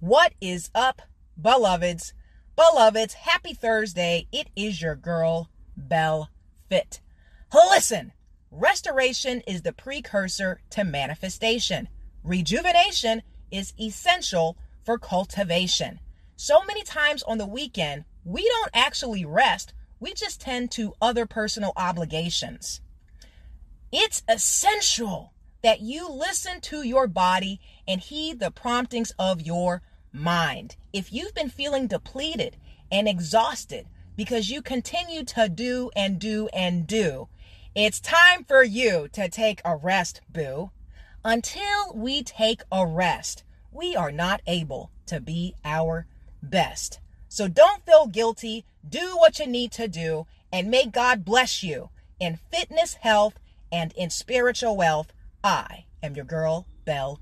What is up, beloveds? Beloveds, happy Thursday. It is your girl, Belle Fit. Listen, restoration is the precursor to manifestation. Rejuvenation is essential for cultivation. So many times on the weekend, we don't actually rest, we just tend to other personal obligations. It's essential that you listen to your body and heed the promptings of your mind. If you've been feeling depleted and exhausted because you continue to do and do and do, it's time for you to take a rest, boo. Until we take a rest, we are not able to be our best. So don't feel guilty. Do what you need to do, and may God bless you in fitness, health, and in spiritual wealth. I am your girl, Belle.